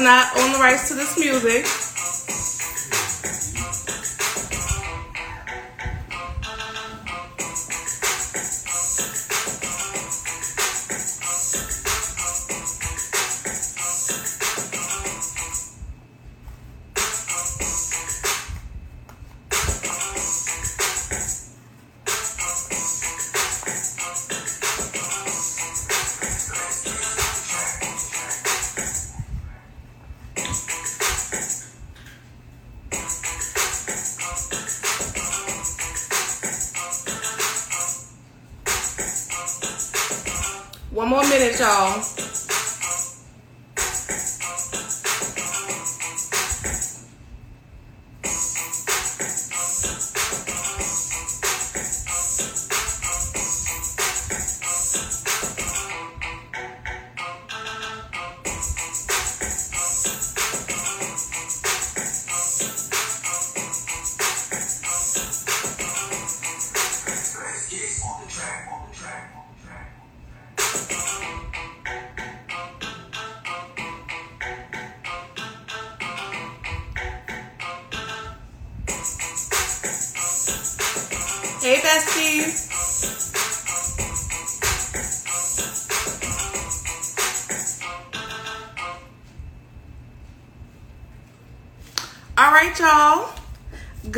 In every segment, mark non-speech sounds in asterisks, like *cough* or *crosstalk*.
Not own the rights to this music.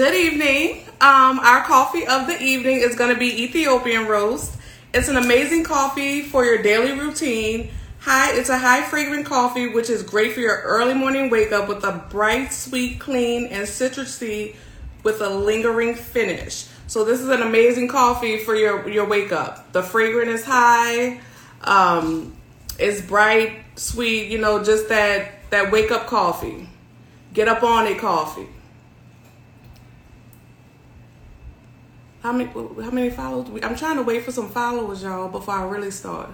Good evening. Um, our coffee of the evening is going to be Ethiopian roast. It's an amazing coffee for your daily routine. High, it's a high fragrant coffee, which is great for your early morning wake up with a bright, sweet, clean, and citrusy with a lingering finish. So this is an amazing coffee for your your wake up. The fragrance is high, um, it's bright, sweet. You know, just that that wake up coffee. Get up on it, coffee. How many how many followers? I'm trying to wait for some followers, y'all, before I really start.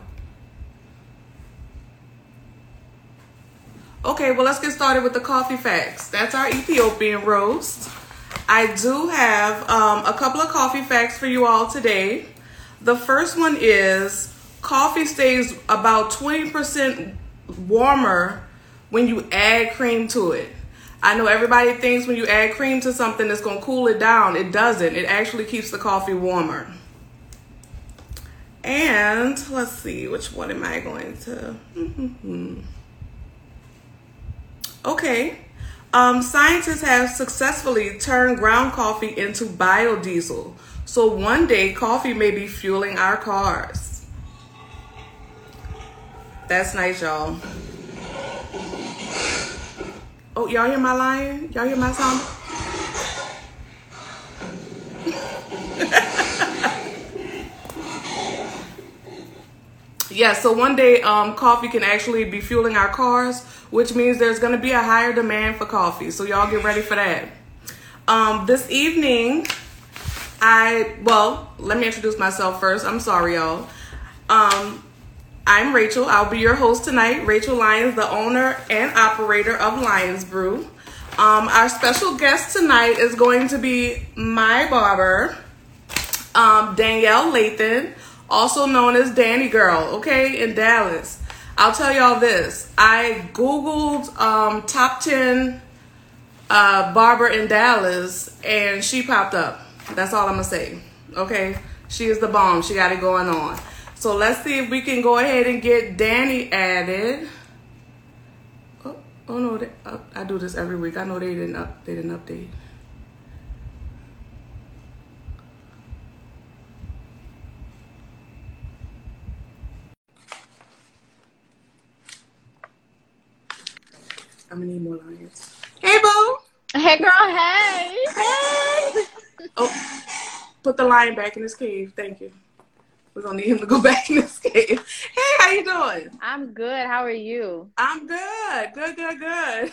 Okay, well let's get started with the coffee facts. That's our Ethiopian roast. I do have um, a couple of coffee facts for you all today. The first one is coffee stays about 20% warmer when you add cream to it. I know everybody thinks when you add cream to something it's going to cool it down. It doesn't. It actually keeps the coffee warmer. And let's see, which one am I going to? *laughs* Okay. Um, scientists have successfully turned ground coffee into biodiesel. So one day, coffee may be fueling our cars. That's nice, y'all. Oh, y'all hear my lion? Y'all hear my sound? *laughs* yeah, so one day um, coffee can actually be fueling our cars, which means there's going to be a higher demand for coffee. So y'all get ready for that. Um, this evening, I, well, let me introduce myself first. I'm sorry, y'all. Um, I'm Rachel. I'll be your host tonight. Rachel Lyons, the owner and operator of Lyons Brew. Um, our special guest tonight is going to be my barber, um, Danielle Lathan, also known as Dani Girl, okay, in Dallas. I'll tell y'all this. I Googled um, top 10 uh, barber in Dallas and she popped up. That's all I'm going to say, okay? She is the bomb. She got it going on. So let's see if we can go ahead and get Dani added. Oh, oh no, they, uh, I do this every week. I know they didn't up, they didn't update. I'm gonna need more lions. Hey, boo. Hey, girl. Hey. Hey. Oh, put the lion back in his cave. Thank you. We're gonna need him to go *laughs* back in this cave. Hey, how you doing? I'm good. How are you? I'm good. Good, good, good.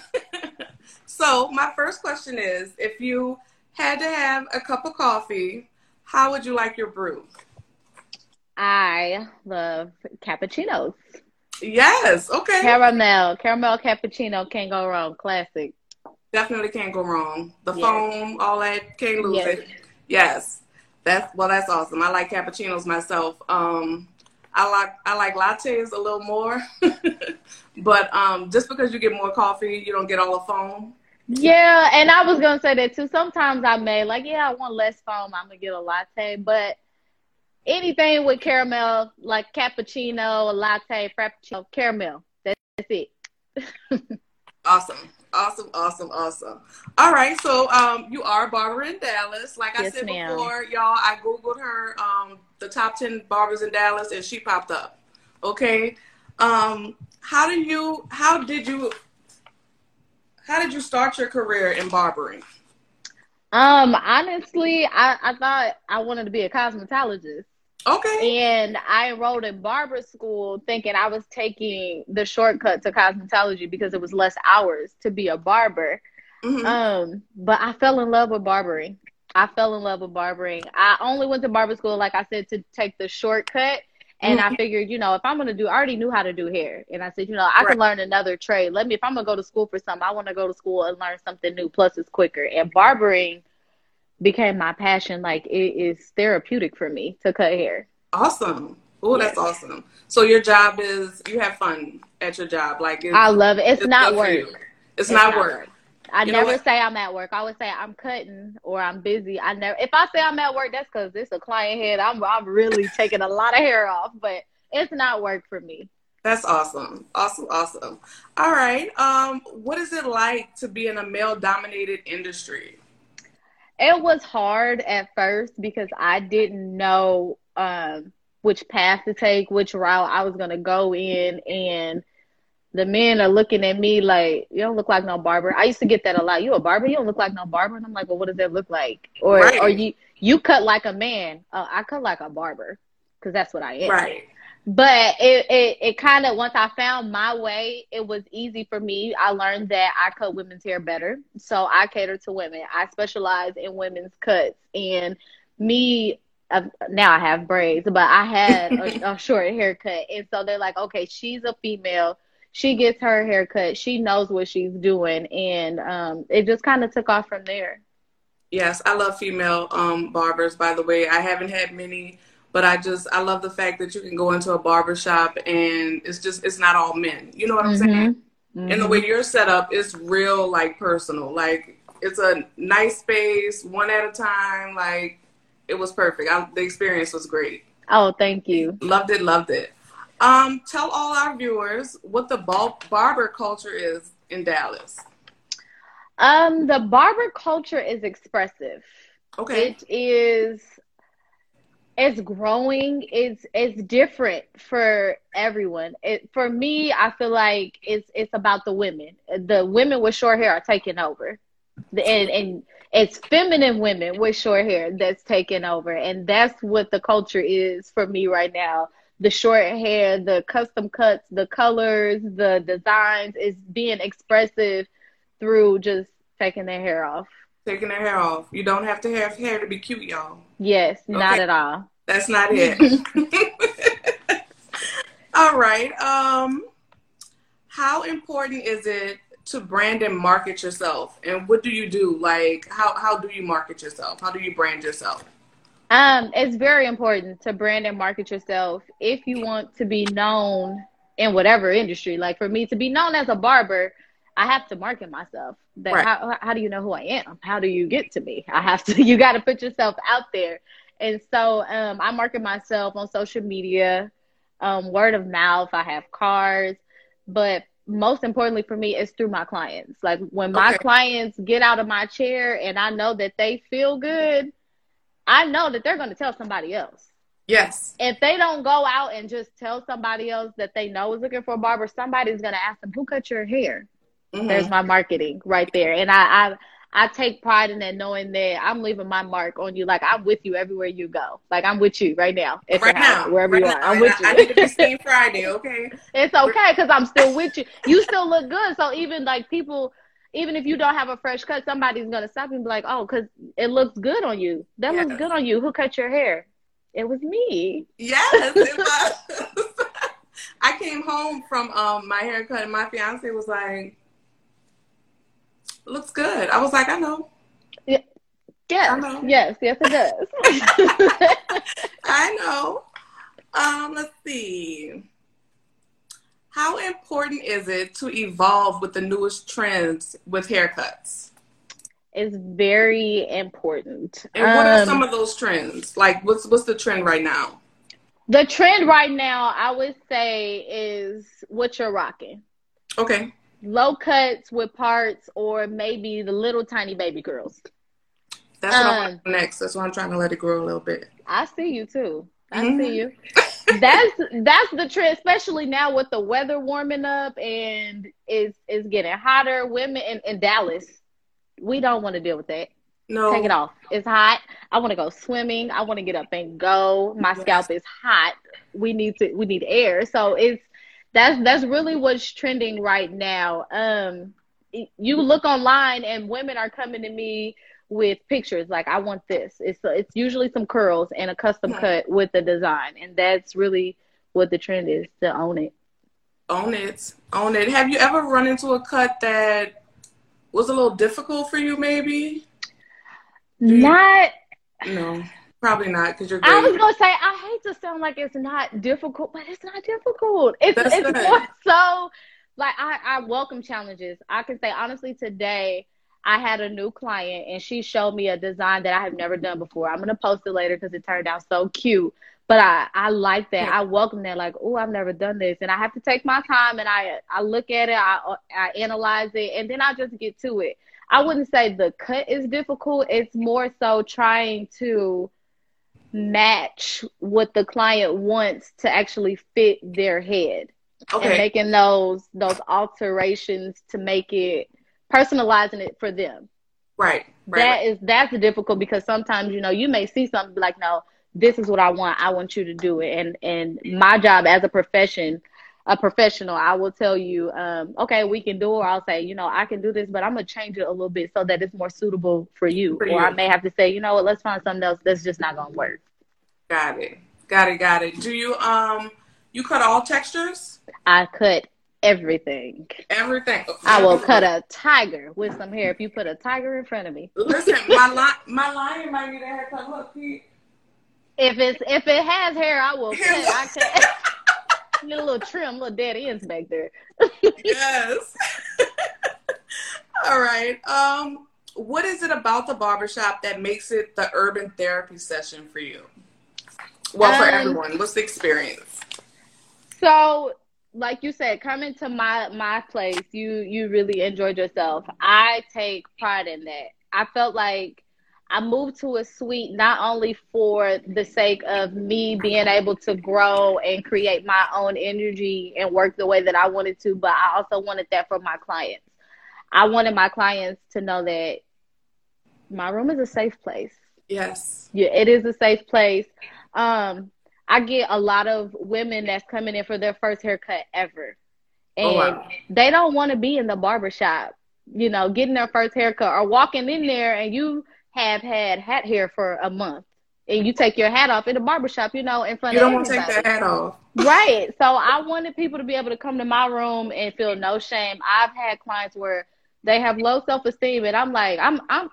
*laughs* so my first question is if you had to have a cup of coffee, how would you like your brew? I love cappuccinos. Yes. Okay. Caramel. Caramel cappuccino can't go wrong. Classic. Definitely can't go wrong. The Yes. foam, all that, can't lose Yes. it. Yes. That's well that's awesome. I like cappuccinos myself. Um I like I like lattes a little more. *laughs* but um, just because you get more coffee, you don't get all the foam. Yeah, and I was gonna say that too. Sometimes I may like, yeah, I want less foam. I'm gonna get a latte, but anything with caramel, like cappuccino, a latte, frappuccino, caramel. That's, that's it. *laughs* awesome. Awesome, awesome, awesome. All right, so um, you are a barber in Dallas. Like I said ma'am. before, y'all, I googled her, um, the top ten barbers in Dallas, and she popped up. Okay, um, how do you? How did you? How did you start your career in barbering? Um, honestly, I, I thought I wanted to be a cosmetologist. Okay, And I enrolled in barber school thinking I was taking the shortcut to cosmetology because it was less hours to be a barber. Mhm. Um, but I fell in love with barbering. I fell in love with barbering. I only went to barber school, like I said, to take the shortcut. And I figured, you know, if I'm gonna do, I already knew how to do hair, and I said, you know, I Right. can learn another trade. Let me, if I'm gonna go to school for something, I want to go to school and learn something new. Plus, it's quicker. And barbering became my passion. Like it is therapeutic for me to cut hair. awesome. Oh, that's awesome. So your job is you have fun at your job, like it's, I love it. It's, it's not work. you. It's, not, work. I You never say I'm at work. I always say I'm cutting or I'm busy. I never. If I say I'm at work, that's because it's a client head. I'm I'm really taking a lot of hair off, but it's not work for me. That's awesome. Awesome, awesome. All right. Um, what is it like to be in a male dominated industry? It was hard at first because I didn't know um, which path to take, which route I was gonna go in, and the men are looking at me like, "You don't look like no barber." I used to get that a lot. You a barber? You don't look like no barber. And I'm like, "Well, what does that look like?" Or, Right. or you you cut like a man. Uh, I cut like a barber because that's what I am. Right. But it, it, it kind of, once I found my way, it was easy for me. I learned that I cut women's hair better. So I cater to women. I specialize in women's cuts. And me, uh, now I have braids, but I had a, *laughs* a short haircut. And so they're like, okay, she's a female. She gets her haircut. She knows what she's doing. And um, it just kind of took off from there. Yes, I love female um, barbers. By the way, I haven't had many, but I just I love the fact that you can go into a barber shop and it's just it's not all men. You know what I'm saying? Mhm. And the way you're set up is real, like personal. Like it's a nice space, one at a time. Like it was perfect. I, the experience was great. Oh, thank you. Loved it, loved it. Um, tell all our viewers what the barber culture is in Dallas. Um, the barber culture is expressive. Okay. It is it's growing. It's it's different for everyone. It for me, I feel like it's it's about the women. The women with short hair are taking over. And and it's feminine women with short hair that's taking over. And that's what the culture is for me right now. The short hair, the custom cuts, the colors, the designs is being expressive through just taking their hair off. Taking their hair off. You don't have to have hair to be cute, y'all. Yes, not at all. That's not it. *laughs* all right. Um, how important is it to brand and market yourself? And what do you do? Like, how how do you market yourself? How do you brand yourself? Um, it's very important to brand and market yourself if you want to be known in whatever industry. Like for me to be known as a barber, I have to market myself. That Right. how how do you know who I am? How do you get to me? I have to. *laughs* You got to put yourself out there. And so um, I market myself on social media, um, word of mouth. I have cards, but most importantly for me is through my clients. Like when my Okay. clients get out of my chair and I know that they feel good, I know that they're going to tell somebody else. Yes. If they don't go out and just tell somebody else that they know is looking for a barber, somebody's going to ask them, "Who cut your hair?" Mhm. There's my marketing right there, and I, I I take pride in that, knowing that I'm leaving my mark on you. Like I'm with you everywhere you go. Like I'm with you right now, at right your house, now, wherever right you now. are. I'm with you. I need to be seen Friday, okay? it's okay because I'm still with you. You still look good. So even like people, even if you don't have a fresh cut, somebody's gonna stop and be like, "Oh, because it looks good on you. That Yeah. looks good on you. Who cut your hair?" It was me. Yes, it *laughs* was. *laughs* I came home from um, my haircut, and my fiance was like, "Looks good." I was like, "I know, Yeah. Yes, know. yes, yes, it does. *laughs* *laughs* I know." Um, let's see. How important is it to evolve with the newest trends with haircuts? It's very important. And what are Um, some of those trends? Like, what's what's the trend right now? the trend right now? I would say is what you're rocking. Okay, Low cuts with parts, or maybe the little tiny baby girls. that's what I Um, want next. That's why I'm trying to let it grow a little bit. I see you too. I Mhm. see you. *laughs* that's that's the trend, especially now with the weather warming up and it's it's getting hotter. Women in, in Dallas, we don't want to deal with that. No, Take it off. It's hot. I want to go swimming. I want to get up and go. My Yes. scalp is hot. We need to. We need air. So it's that's that's really what's trending right now. Um, you look online and women are coming to me with pictures like I want this. It's it's usually some curls and a custom Yeah. cut with the design, and that's really what the trend is to own it. Own it. Own it. Have you ever run into a cut that was a little difficult for you, maybe? you- Not No, probably not, because you're I was gonna say I hate to sound like it's not difficult, but it's not difficult. It's That's it's good. more so like I, I welcome challenges. I can say honestly today I had a new client and she showed me a design that I have never done before. I'm gonna post it later because it turned out so cute. But I, I like that. Yeah. I welcome that. Like, oh, I've never done this, and I have to take my time and I I look at it, I I analyze it, and then I just get to it. I wouldn't say the cut is difficult. It's more so trying to match what the client wants to actually fit their head and making those those alterations to make it personalizing it for them. right, right. That right. is that's difficult because sometimes you know you may see something like no this is what I want I want you to do it and and my job as a profession a professional I will tell you um okay we can do it or I'll say you know I can do this but I'm gonna change it a little bit so that it's more suitable for you For or I may have to say you know what let's find something else that's just not gonna work Got it. Got it. Got it. Do you um you cut all textures? I cut everything Everything. I will cut a tiger with some hair if you put a tiger in front of me Listen, my *laughs* li- my lion might need a haircut. Look, Pete. If it's if it has hair, I will cut. I cut. *laughs* *laughs* Get a little trim, little dead ends back there. Yes. *laughs* All right. Um, what is it about the barbershop that makes it the urban therapy session for you? Well, for Um, everyone, what's the experience? So, like you said, coming to my my place, you you really enjoyed yourself. I take pride in that. I felt like I moved to a suite not only for the sake of me being able to grow and create my own energy and work the way that I wanted to, but I also wanted that for my clients. I wanted my clients to know that my room is a safe place. Yes. Yeah, it is a safe place. Um, I get a lot of women that's coming in for their first haircut ever. And Oh, wow. they don't want to be in the barber shop, you know, getting their first haircut or walking in there and you have had hat hair for a month and you take your hat off in a barber shop, you know, in front You of You don't want to take that hat off. Right. So I wanted people to be able to come to my room and feel no shame. I've had clients where they have low self esteem and I'm like, I'm I'm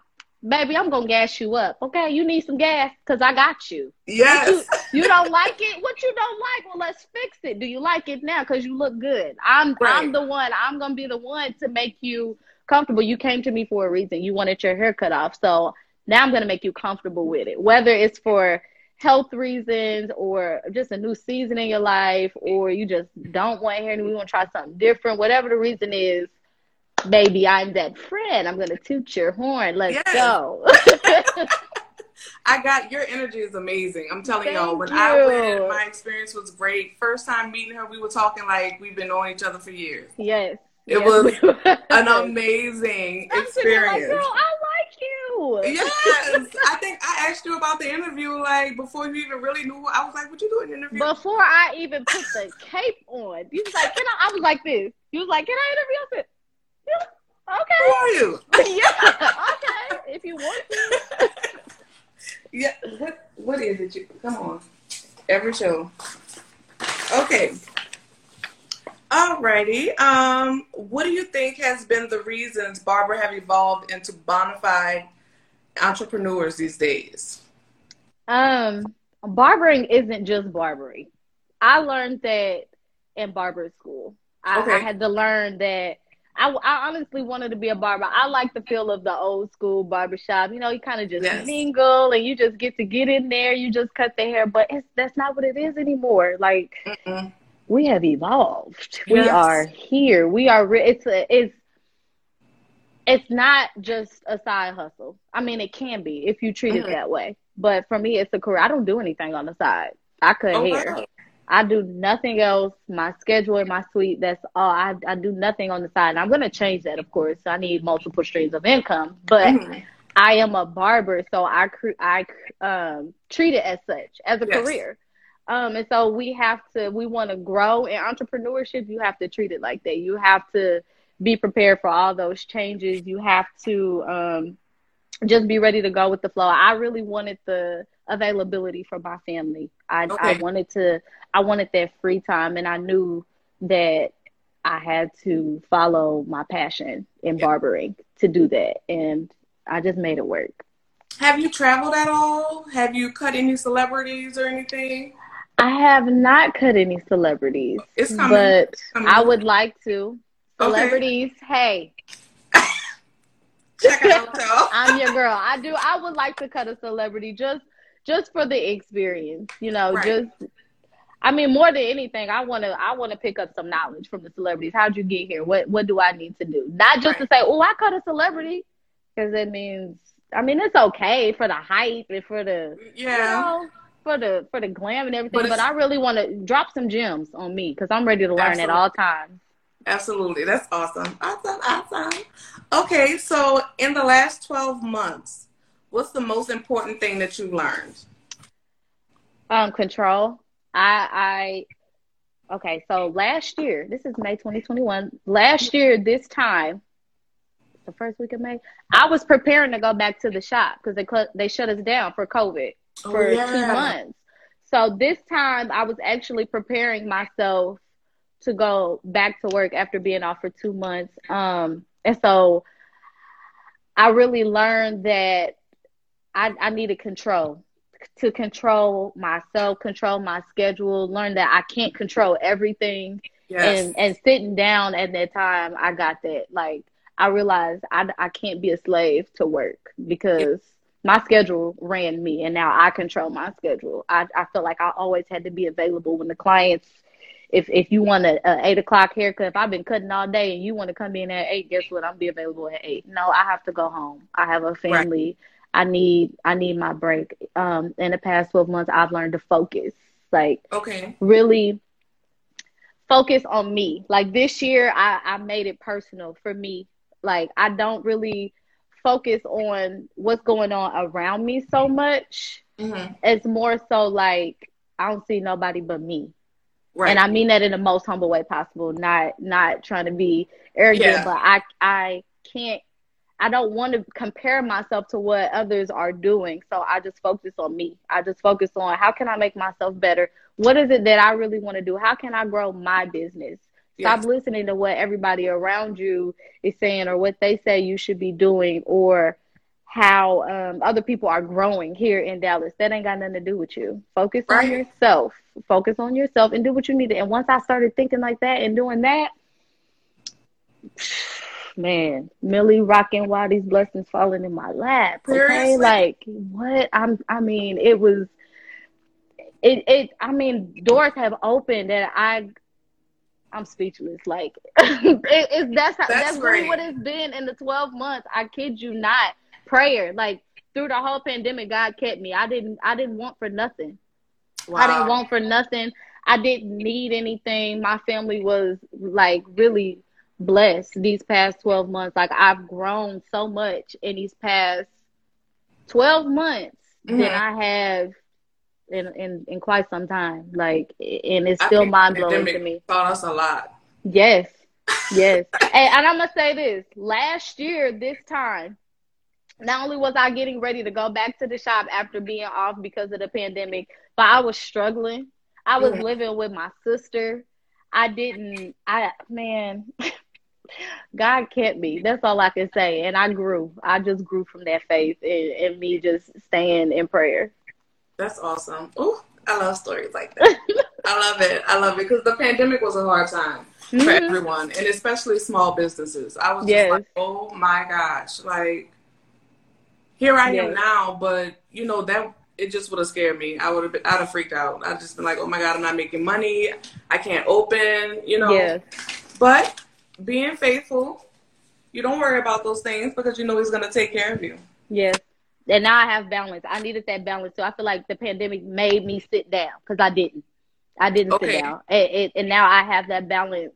baby, I'm gonna gas you up. Okay, you need some gas because I got you. Yes. You don't like it? What you don't like? Well, let's fix it. Do you like it now? Because you look good. I'm Right. I'm the one. I'm gonna be the one to make you comfortable. You came to me for a reason. You wanted your hair cut off. So now I'm gonna make you comfortable with it. Whether it's for health reasons or just a new season in your life or you just don't want hair and we want to try something different, whatever the reason is, baby, I'm that friend. I'm gonna toot your horn. Let's Yes. go. *laughs* I got your energy is amazing. I'm telling y'all, Thank when I went, my experience was great. First time meeting her, we were talking like we've been knowing each other for years. yes. It yes, was. *laughs* An amazing I'm sitting like, oh, experience. girl, I you. Yes, *laughs* I think I asked you about the interview like before you even really knew. I was like, "What you doing in the interview?" Before I even put the cape on, you was like, "Can I?" I was like this. You was like, "Can I interview?" I said, Who are you? *laughs* yeah, okay, if you want to." *laughs* Yeah. What What is it? You come on. Every show. Okay. Alrighty. Um, what do you think has been the reasons Barbara have evolved into bona fide entrepreneurs these days? Um, barbering isn't just barbering. I learned that in barber school. I, okay. I had to learn that I, I, honestly wanted to be a barber. I like the feel of the old school barbershop. You know, you kind of just yes. mingle and you just get to get in there. You just cut the hair, but it's that's not what it is anymore. Like Mm-mm. we have evolved. Yes. We are here. We are. It's a, it's it's not just a side hustle. I mean, it can be if you treat mm-hmm. it that way. But for me, it's a career. I don't do anything on the side. I cut oh, hair. Wow. I do nothing else. My schedule and my suite, that's all. I, I do nothing on the side. And I'm going to change that, of course. I need multiple streams of income. But mm-hmm. I am a barber, so I, I um, treat it as such, as a yes. career. Um, and so we have to, we want to grow in entrepreneurship. You have to treat it like that. You have to be prepared for all those changes. You have to um, just be ready to go with the flow. I really wanted the availability for my family. I, okay. I wanted to I wanted that free time and I knew that I had to follow my passion in barbering to do that and I just made it work. Have you traveled at all? Have you cut any celebrities or anything? I have not cut any celebrities. It's coming. But it's coming. I would like to. Celebrities, okay. hey. Check out *laughs* I'm your girl. I do I would like to cut a celebrity just just for the experience, you know, right. just I mean, more than anything, I want to I want to pick up some knowledge from the celebrities. How'd you get here? What what do I need to do? Not just right. to say, "Oh, I cut a celebrity," because it means I mean, it's okay for the hype and for the yeah. You know, for the for the glam and everything, but, but I really want to drop some gems on me because I'm ready to learn absolutely. at all times. Absolutely, that's awesome, awesome, awesome. Okay, so in the last twelve months, what's the most important thing that you've learned? Um, control. I I okay, so last year, this is May 2021. Last year, this time, the first week of May, I was preparing to go back to the shop because they they shut us down for COVID oh, for yeah. two months. So this time, I was actually preparing myself to go back to work after being off for two months. Um, and so I really learned that I, I needed control to control myself, control my schedule, learn that I can't control everything. Yes. And and sitting down at that time, I got that. Like I realized I, I can't be a slave to work because my schedule ran me and now I control my schedule. I, I feel like I always had to be available when the clients if if you want a, a eight o'clock haircut, if I've been cutting all day and you want to come in at eight, guess what? I'll be available at eight. No, I have to go home. I have a family. Right. I need I need my break. Um, in the past twelve months, I've learned to focus. Like okay, really focus on me. Like this year, I I made it personal for me. Like I don't really focus on what's going on around me so much. Mm-hmm. It's more so like I don't see nobody but me. Right. And I mean that in the most humble way possible, not not trying to be arrogant, yeah. but I I can't I don't want to compare myself to what others are doing. So I just focus on me. I just focus on how can I make myself better? What is it that I really want to do? How can I grow my business? Stop yes. listening to what everybody around you is saying or what they say you should be doing or how um, other people are growing here in Dallas. That ain't got nothing to do with you. Focus right. on yourself. Focus on yourself and do what you need to. And once I started thinking like that and doing that, man, Millie rocking while these blessings falling in my lap. Okay, Seriously? like what? I'm. I mean, it was. It. It. I mean, doors have opened and I. I'm speechless. Like *laughs* it, it's that's how, that's, that's really what it's been in the 12 months. I kid you not. Prayer, like through the whole pandemic, God kept me. I didn't. I didn't want for nothing. Wow. I didn't want for nothing. I didn't need anything. My family was like really blessed these past 12 months. Like I've grown so much in these past 12 months mm-hmm. than I have in, in, in quite some time. Like, and it's still mind blowing to me. Taught us a lot. Yes. *laughs* Yes. and, and I'm going to say this last year, this time, not only was I getting ready to go back to the shop after being off because of the pandemic, but I was struggling. I was mm-hmm. living with my sister. I didn't, I, man, *laughs* God kept me. That's all I can say. And I grew. I just grew from that faith and, and me just staying in prayer. That's awesome. Oh, I love stories like that. *laughs* I love it. I love it because the pandemic was a hard time mm-hmm. for everyone, and especially small businesses. I was just yes. like, oh my gosh, like here I yes. am now, but you know that it just would have scared me. I would have been. I'd have freaked out. I'd just been like, oh my god, I'm not making money. I can't open. You know. Yes. But being faithful, you don't worry about those things because you know He's gonna take care of you. Yes. And now I have balance. I needed that balance. So I feel like the pandemic made me sit down because I didn't. I didn't okay. sit down. It, it, and now I have that balance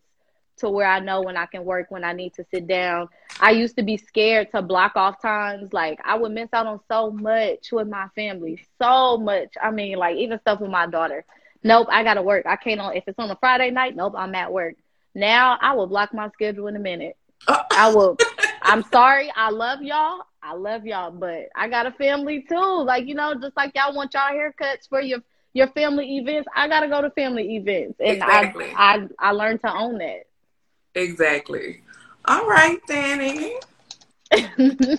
to where I know when I can work, when I need to sit down. I used to be scared to block off times. Like I would miss out on so much with my family, so much. I mean, like even stuff with my daughter. Nope, I gotta work. I can't on if it's on a Friday night. Nope, I'm at work. Now I will block my schedule in a minute. I will. *laughs* I'm sorry. I love y'all. I love y'all, but I got a family too. Like you know, just like y'all want y'all haircuts for your your family events. I gotta go to family events, and exactly. I I I learned to own that. Exactly. All right, Dani. *laughs*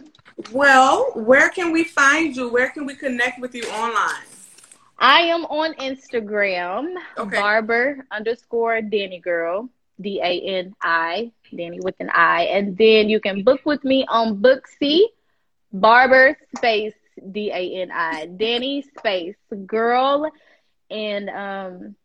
well, where can we find you? Where can we connect with you online? I am on Instagram, okay. barber underscore Dani girl, D A N I, Danny with an I. And then you can book with me on Booksy, barber space D A N I, Dani space girl. And um,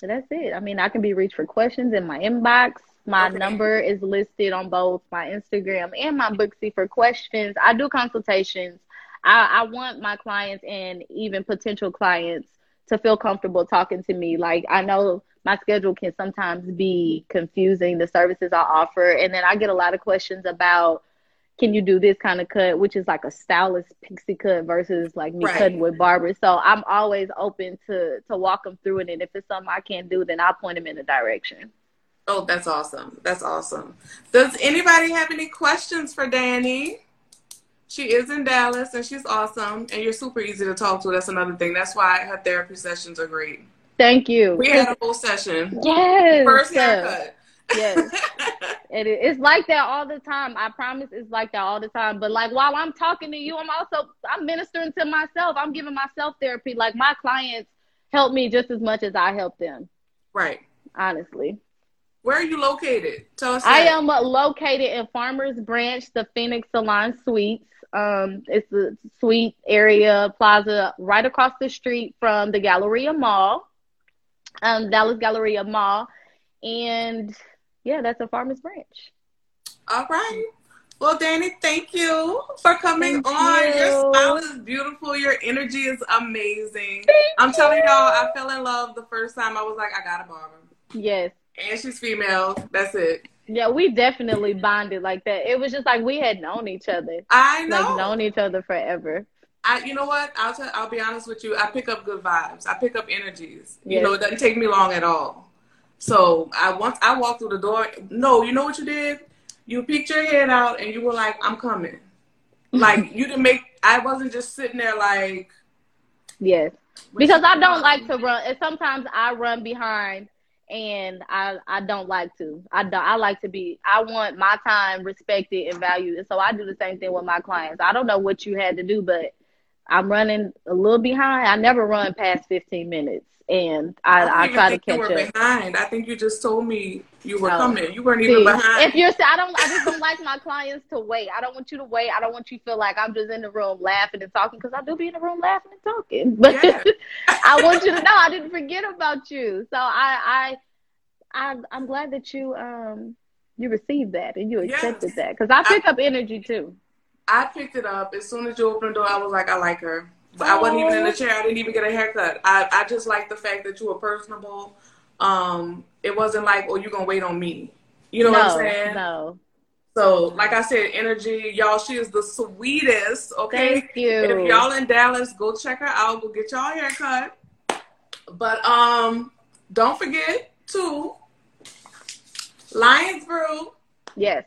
that's it. I mean, I can be reached for questions in my inbox. My okay. number is listed on both my Instagram and my Booksy for questions. I do consultations. I, I want my clients and even potential clients to feel comfortable talking to me. Like I know my schedule can sometimes be confusing, the services I offer, and then I get a lot of questions about can you do this kind of cut, which is like a stylist pixie cut versus like me right. cutting with barbers. So I'm always open to to walk them through it, and if it's something I can't do, then I'll point them in a direction. Oh, that's awesome. That's awesome. Does anybody have any questions for Dani? She is in Dallas and she's awesome and you're super easy to talk to. That's another thing. That's why her therapy sessions are great. Thank you. We had a whole session. Yes. First haircut. Yes. *laughs* it is. It's like that all the time. I promise it's like that all the time. But like while I'm talking to you, I'm also I'm ministering to myself. I'm giving myself therapy. Like my clients help me just as much as I help them. Right. Honestly. Where are you located? Tell us. I am located in Farmers Branch, the Phoenix Salon Suites. Um, it's a suite area plaza right across the street from the Galleria Mall, um, Dallas Galleria Mall, and yeah, that's a Farmers Branch. All right. Well, Dani, thank you for coming thank on. You. Your smile is beautiful. Your energy is amazing. Thank I'm telling y'all, I fell in love the first time. I was like, I got a barber. Yes and she's female. That's it. Yeah, we definitely bonded like that. It was just like we had known each other. I know, like known each other forever. I, you know what? I'll tell. I'll be honest with you. I pick up good vibes. I pick up energies. Yes. You know, it doesn't take me long at all. So I once I walked through the door. No, you know what you did? You peeked your head out and you were like, "I'm coming." *laughs* like you didn't make. I wasn't just sitting there like. Yes, because I don't like to run. And sometimes I run behind and I I don't like to. I don't. I like to be. I want my time respected and valued, and so I do the same thing with my clients. I don't know what you had to do, but I'm running a little behind. I never run past 15 minutes, and I, I, I try to catch you were up. Behind, I think you just told me you were no. coming. You weren't See, even behind. If you're, I don't. I just don't like my clients to wait. I don't want you to wait. I don't want you to feel like I'm just in the room laughing and talking because I do be in the room laughing and talking. *laughs* But yeah. I want you to know I didn't forget about you. So I I I I'm glad that you um you received that and you accepted yes. that because I pick I, up energy too. I picked it up as soon as you opened the door. I was like, I like her. But I wasn't even in the chair. I didn't even get a haircut. I, I just like the fact that you were personable. Um, it wasn't like, oh, you're gonna wait on me. You know no, what I'm saying? No. So, like I said, energy, y'all. She is the sweetest. Okay. Thank you. If y'all in Dallas, go check her out. Go get y'all a haircut. But um, don't forget to Lions Brew. Yes.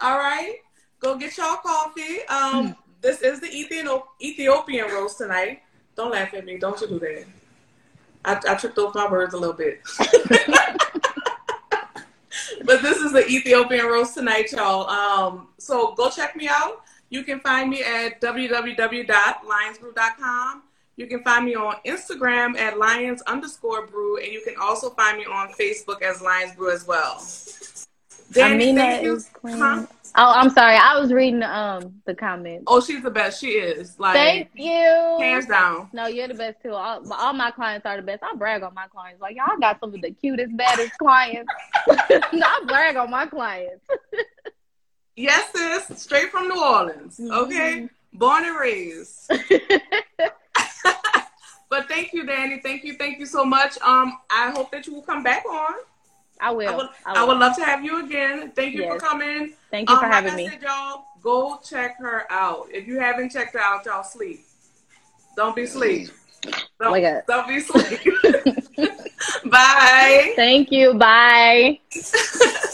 All right. Go get y'all coffee. Um, mm. this is the Ethiopian roast tonight. Don't laugh at me. Don't you do that. I, I tripped off my words a little bit. *laughs* but this is the Ethiopian roast tonight, y'all. Um, so go check me out. You can find me at www.lionsbrew.com. You can find me on Instagram at Lions underscore brew, and you can also find me on Facebook as Lions Brew as well. Dani, Amina thank you. is. Huh? Oh, I'm sorry. I was reading um the comments. Oh, she's the best. She is. Like Thank you. hands down. No, you're the best too. All, all my clients are the best. I brag on my clients. Like y'all got some of the cutest, baddest clients. *laughs* I brag on my clients. *laughs* Yes, sis. Straight from New Orleans. Okay. Born and raised. *laughs* but thank you, Dani. Thank you. Thank you so much. Um, I hope that you will come back on. I will. I would, I I would love to have you again. Thank you for coming. Thank you for Um, having like I me. said, y'all, go check her out. If you haven't checked her out, y'all sleep. Don't be sleep. Don't, Wake up. don't be sleep. *laughs* Bye. Thank you. Bye. *laughs*